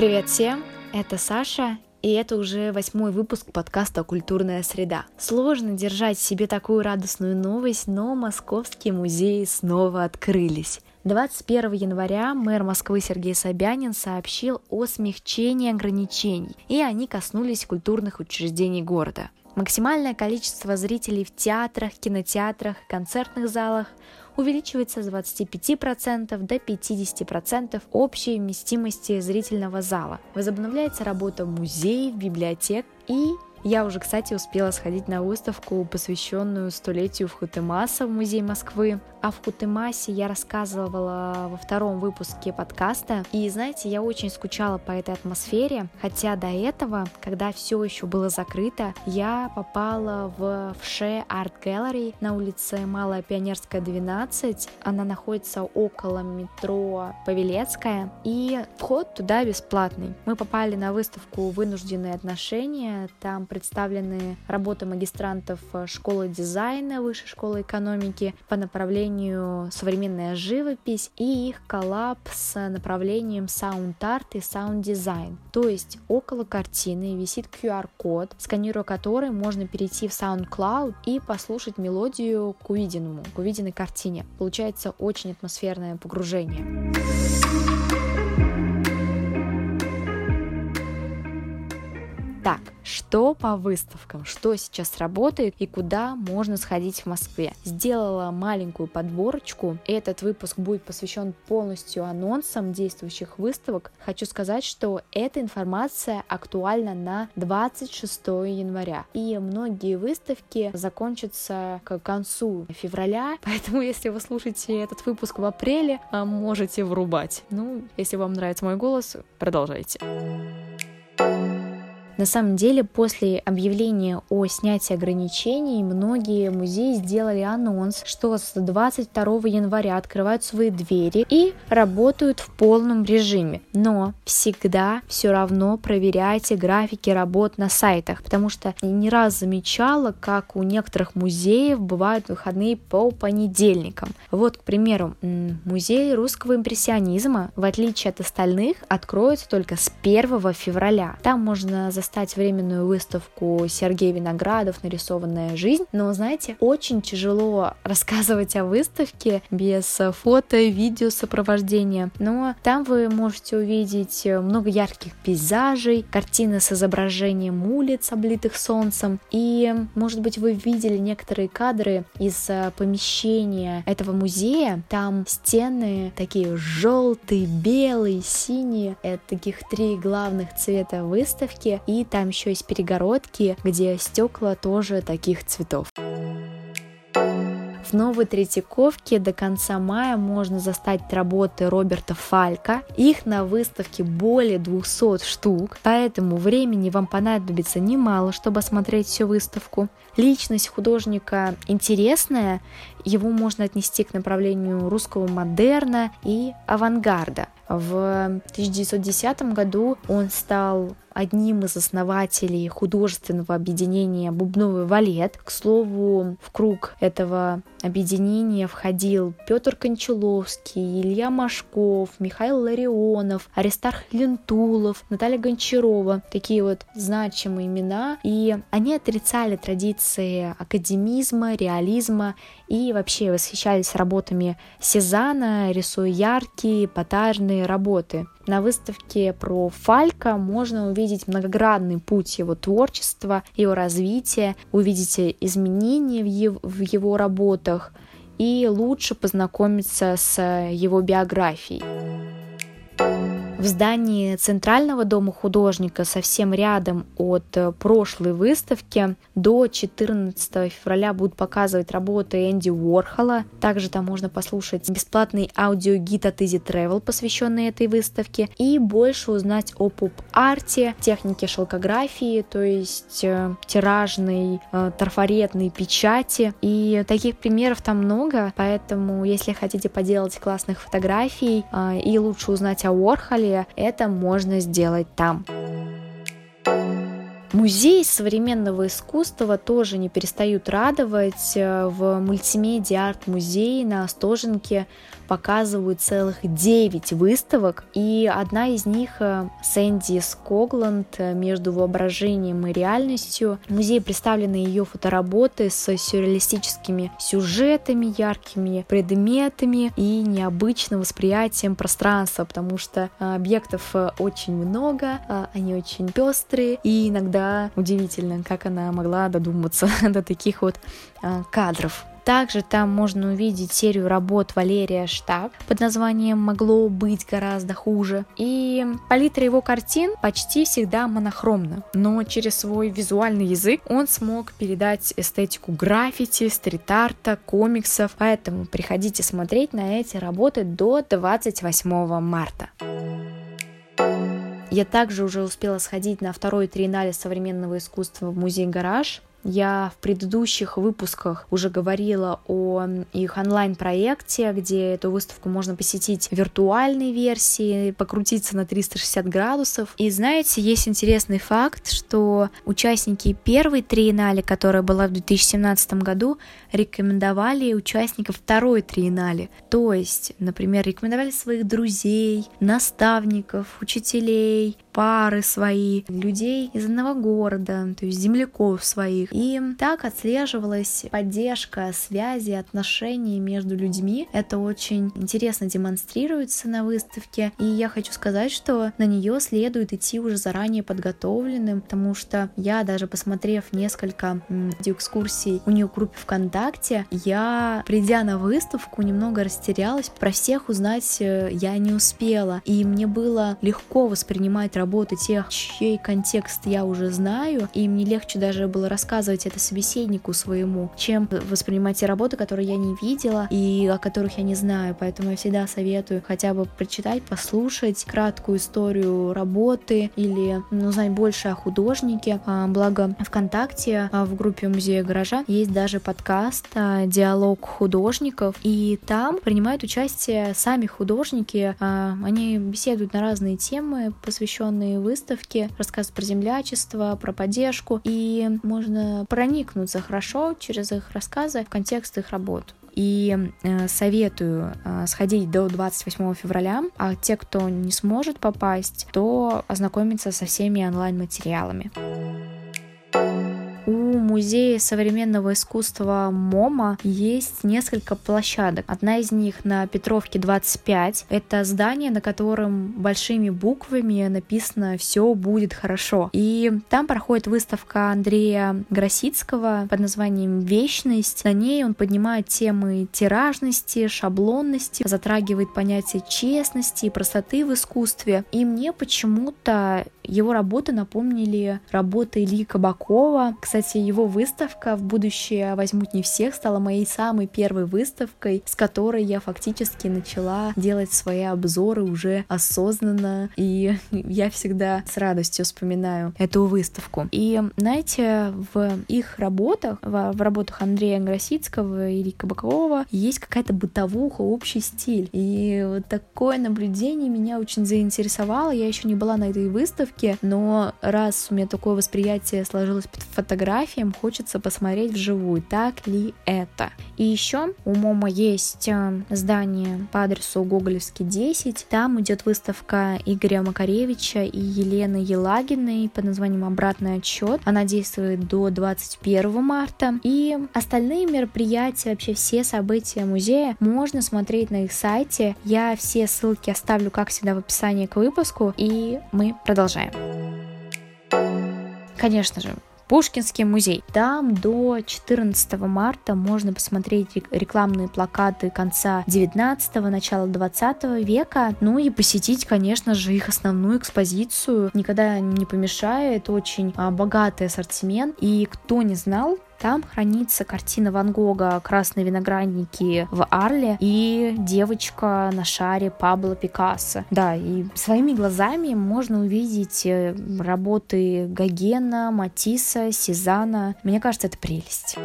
Привет всем, это Саша, и это уже восьмой выпуск подкаста «Культурная среда». Сложно держать в себе такую радостную новость, но московские музеи снова открылись. 21 января мэр Москвы Сергей Собянин сообщил о смягчении ограничений, и они коснулись культурных учреждений города. Максимальное количество зрителей в театрах, кинотеатрах, концертных залах увеличивается с 25% до 50% общей вместимости зрительного зала. Возобновляется работа музеев, библиотек и я уже, кстати, успела сходить на выставку, посвященную столетию Вхутемаса в Музей Москвы. В Хутемасе я рассказывала во втором выпуске подкаста. И знаете, я очень скучала по этой атмосфере, хотя до этого, когда все еще было закрыто, я попала в Вше Арт Gallery на улице Малая Пионерская, 12. Она находится около метро Павелецкая, и вход туда бесплатный. Мы попали на выставку «Вынужденные отношения», там представлены работы магистрантов э, школы дизайна, высшей школы экономики по направлению современная живопись и их коллаб с направлением саунд-арт и саунд-дизайн. То есть около картины висит QR-код, сканируя который можно перейти в SoundCloud и послушать мелодию к увиденному, к увиденной картине. Получается очень атмосферное погружение. Что по выставкам, что сейчас работает и куда можно сходить в Москве. Сделала маленькую подборочку. Этот выпуск будет посвящен полностью анонсам действующих выставок. Хочу сказать, что эта информация актуальна на 26 января. И многие выставки закончатся к концу февраля, поэтому если вы слушаете этот выпуск в апреле, а, можете врубать. Ну, если вам нравится мой голос, продолжайте. На самом деле, после объявления о снятии ограничений, многие музеи сделали анонс, что с 22 января открывают свои двери и работают в полном режиме. Но всегда все равно проверяйте графики работ на сайтах, потому что не раз замечала, как у некоторых музеев бывают выходные по понедельникам. Вот, к примеру, музей русского импрессионизма, в отличие от остальных, откроется только с 1 февраля. Там можно заставить листать временную выставку Сергея Виноградов «Нарисованная жизнь», но, знаете, очень тяжело рассказывать о выставке без фото, видео сопровождения, но там вы можете увидеть много ярких пейзажей, картины с изображением улиц, облитых солнцем, и, может быть, вы видели некоторые кадры из помещения этого музея, там стены такие желтые, белые, синие, это таких три главных цвета выставки, и там еще есть перегородки, где стекла тоже таких цветов. В Новой Третьяковке до конца мая можно застать работы Роберта Фалька. Их на выставке более 200 штук, поэтому времени вам понадобится немало, чтобы осмотреть всю выставку. Личность художника интересная, его можно отнести к направлению русского модерна и авангарда. В 1910 году он стал одним из основателей художественного объединения «Бубновый валет». К слову, в круг этого объединения входил Петр Кончаловский, Илья Машков, Михаил Ларионов, Аристарх Лентулов, Наталья Гончарова. Такие вот значимые имена. И они отрицали традиции академизма, реализма и вообще восхищались работами Сезана, рисуя яркие, потажные работы. На выставке про Фалька можно увидеть многогранный путь его творчества, его развития, увидите изменения в его, в его работах и лучше познакомиться с его биографией. В здании Центрального дома художника совсем рядом от э, прошлой выставки до 14 февраля будут показывать работы Энди Уорхола. Также там можно послушать бесплатный аудиогид от Easy Travel, посвященный этой выставке, и больше узнать о поп-арте, технике шелкографии, то есть э, тиражной, э, трафаретной печати. И таких примеров там много, поэтому если хотите поделать классных фотографий и лучше узнать о Уорхоле, это можно сделать там. Музей современного искусства тоже не перестают радовать. В мультимедиа арт-музее на Остоженке показывают целых 9 выставок, и одна из них э, Сэнди Скогланд э, «Между воображением и реальностью». В музее представлены ее фотоработы с сюрреалистическими сюжетами, яркими предметами и необычным восприятием пространства, потому что э, объектов очень много, они очень пестрые, и иногда удивительно, как она могла додуматься до таких вот кадров. Также там можно увидеть серию работ Валерия Штаб под названием «Могло быть гораздо хуже». И палитра его картин почти всегда монохромна, но через свой визуальный язык он смог передать эстетику граффити, стрит-арта, комиксов, поэтому приходите смотреть на эти работы до 28 марта. Я также уже успела сходить на второй триеннале современного искусства в музей «Гараж», я в предыдущих выпусках уже говорила о их онлайн-проекте, где эту выставку можно посетить в виртуальной версии, покрутиться на 360 градусов. И знаете, есть интересный факт, что участники первой триеннале, которая была в 2017 году, рекомендовали участников второй триеннале. То есть, например, рекомендовали своих друзей, наставников, учителей, пары свои, людей из одного города, то есть земляков своих. И так отслеживалась поддержка связи, отношений между людьми. Это очень интересно демонстрируется на выставке. И я хочу сказать, что на нее следует идти уже заранее подготовленным, потому что я даже посмотрев несколько экскурсий у нее в группе ВКонтакте, я, придя на выставку, немного растерялась. Про всех узнать э, я не успела. И мне было легко воспринимать работы тех, чей контекст я уже знаю, и мне легче даже было рассказывать это собеседнику своему, чем воспринимать те работы, которые я не видела и о которых я не знаю. Поэтому я всегда советую хотя бы прочитать, послушать краткую историю работы или ну, узнать больше о художнике. А, благо ВКонтакте а, в группе музея гаража есть даже подкаст а, «Диалог художников», и там принимают участие сами художники. Они беседуют на разные темы, посвященные посвященные выставке, рассказывают про землячество, про поддержку, и можно проникнуться хорошо через их рассказы в контекст их работ. И э, советую э, сходить до 28 февраля, а те, кто не сможет попасть, то ознакомиться со всеми онлайн-материалами. У музея современного искусства МОМА есть несколько площадок. Одна из них на Петровке 25. Это здание, на котором большими буквами написано «Все будет хорошо». И там проходит выставка Андрея Гросицкого под названием «Вечность». На ней он поднимает темы тиражности, шаблонности, затрагивает понятие честности и простоты в искусстве. И мне почему-то его работы напомнили работы Ильи Кабакова. Кстати, его выставка «В будущее возьмут не всех» стала моей самой первой выставкой, с которой я фактически начала делать свои обзоры уже осознанно, и я всегда с радостью вспоминаю эту выставку. И, знаете, в их работах, в, в работах Андрея Гросицкого и Кабакова есть какая-то бытовуха, общий стиль. И вот такое наблюдение меня очень заинтересовало. Я еще не была на этой выставке, книжке, но раз у меня такое восприятие сложилось под фотографиям, хочется посмотреть вживую, так ли это. И еще у Мома есть э, здание по адресу Гоголевский 10, там идет выставка Игоря Макаревича и Елены Елагиной под названием «Обратный отчет». Она действует до 21 марта. И остальные мероприятия, вообще все события музея можно смотреть на их сайте. Я все ссылки оставлю, как всегда, в описании к выпуску. И мы продолжаем. Конечно же, Пушкинский музей. Там до 14 марта можно посмотреть рекламные плакаты конца 19-го, начала 20 века, ну и посетить, конечно же, их основную экспозицию. Никогда не помешает, очень а, богатый ассортимент. И кто не знал, там хранится картина Ван Гога «Красные виноградники» в Арле и девочка на шаре Пабло Пикассо. Да, и своими глазами можно увидеть э, работы Гогена, Матисса, Сезана. Мне кажется, это прелесть.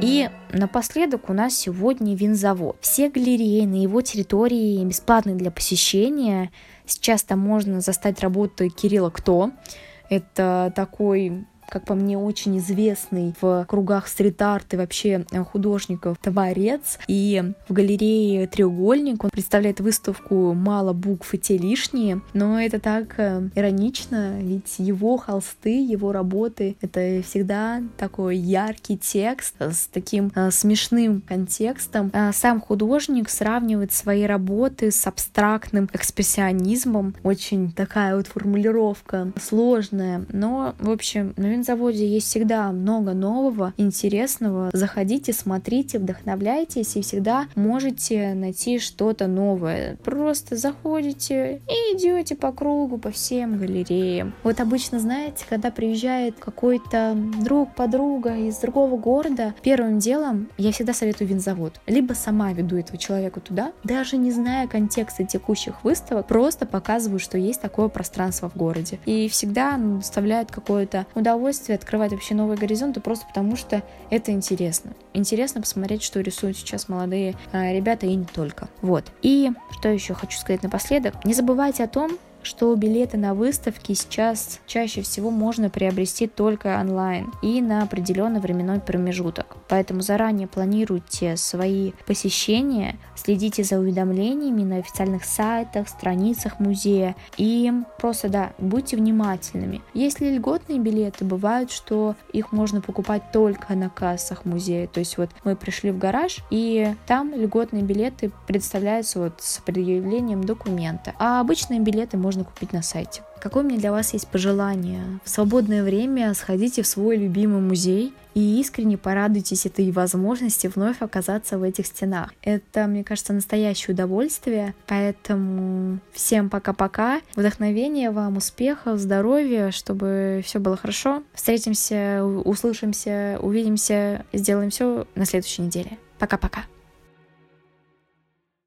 И напоследок у нас сегодня винзавод. Все галереи на его территории бесплатны для посещения. Сейчас там можно застать работы Кирилла Кто, Это такой как по мне, очень известный в кругах стрит-арт и вообще э, художников творец. И в галерее «Треугольник» он представляет выставку «Мало букв и те лишние», но это так э, иронично, ведь его холсты, его работы — это всегда такой яркий текст с таким э, смешным контекстом. А сам художник сравнивает свои работы с абстрактным экспрессионизмом. Очень такая вот формулировка сложная, но, в общем, наверное, заводе есть всегда много нового, интересного. Заходите, смотрите, вдохновляйтесь и всегда можете найти что-то новое. Просто заходите и идете по кругу, по всем галереям. Вот обычно, знаете, когда приезжает какой-то друг, подруга из другого города, первым делом я всегда советую винзавод. Либо сама веду этого человека туда, даже не зная контекста текущих выставок, просто показываю, что есть такое пространство в городе. И всегда доставляет какое-то удовольствие удовольствие открывать вообще новые горизонты просто потому, что это интересно. Интересно посмотреть, что рисуют сейчас молодые э, ребята и не только. Вот. И что еще хочу сказать напоследок. Не забывайте о том, что билеты на выставки сейчас чаще всего можно приобрести только онлайн и на определенный временной промежуток. Поэтому заранее планируйте свои посещения, следите за уведомлениями на официальных сайтах, страницах музея и просто, да, будьте внимательными. Если льготные билеты, бывают, что их можно покупать только на кассах музея. То есть вот мы пришли в гараж, и там льготные билеты представляются вот с предъявлением документа. А обычные билеты можно можно купить на сайте. Какое мне для вас есть пожелание? В свободное время сходите в свой любимый музей и искренне порадуйтесь этой возможности вновь оказаться в этих стенах. Это, мне кажется, настоящее удовольствие, поэтому всем пока-пока, вдохновения вам, успехов, здоровья, чтобы все было хорошо. Встретимся, услышимся, увидимся, сделаем все на следующей неделе. Пока-пока.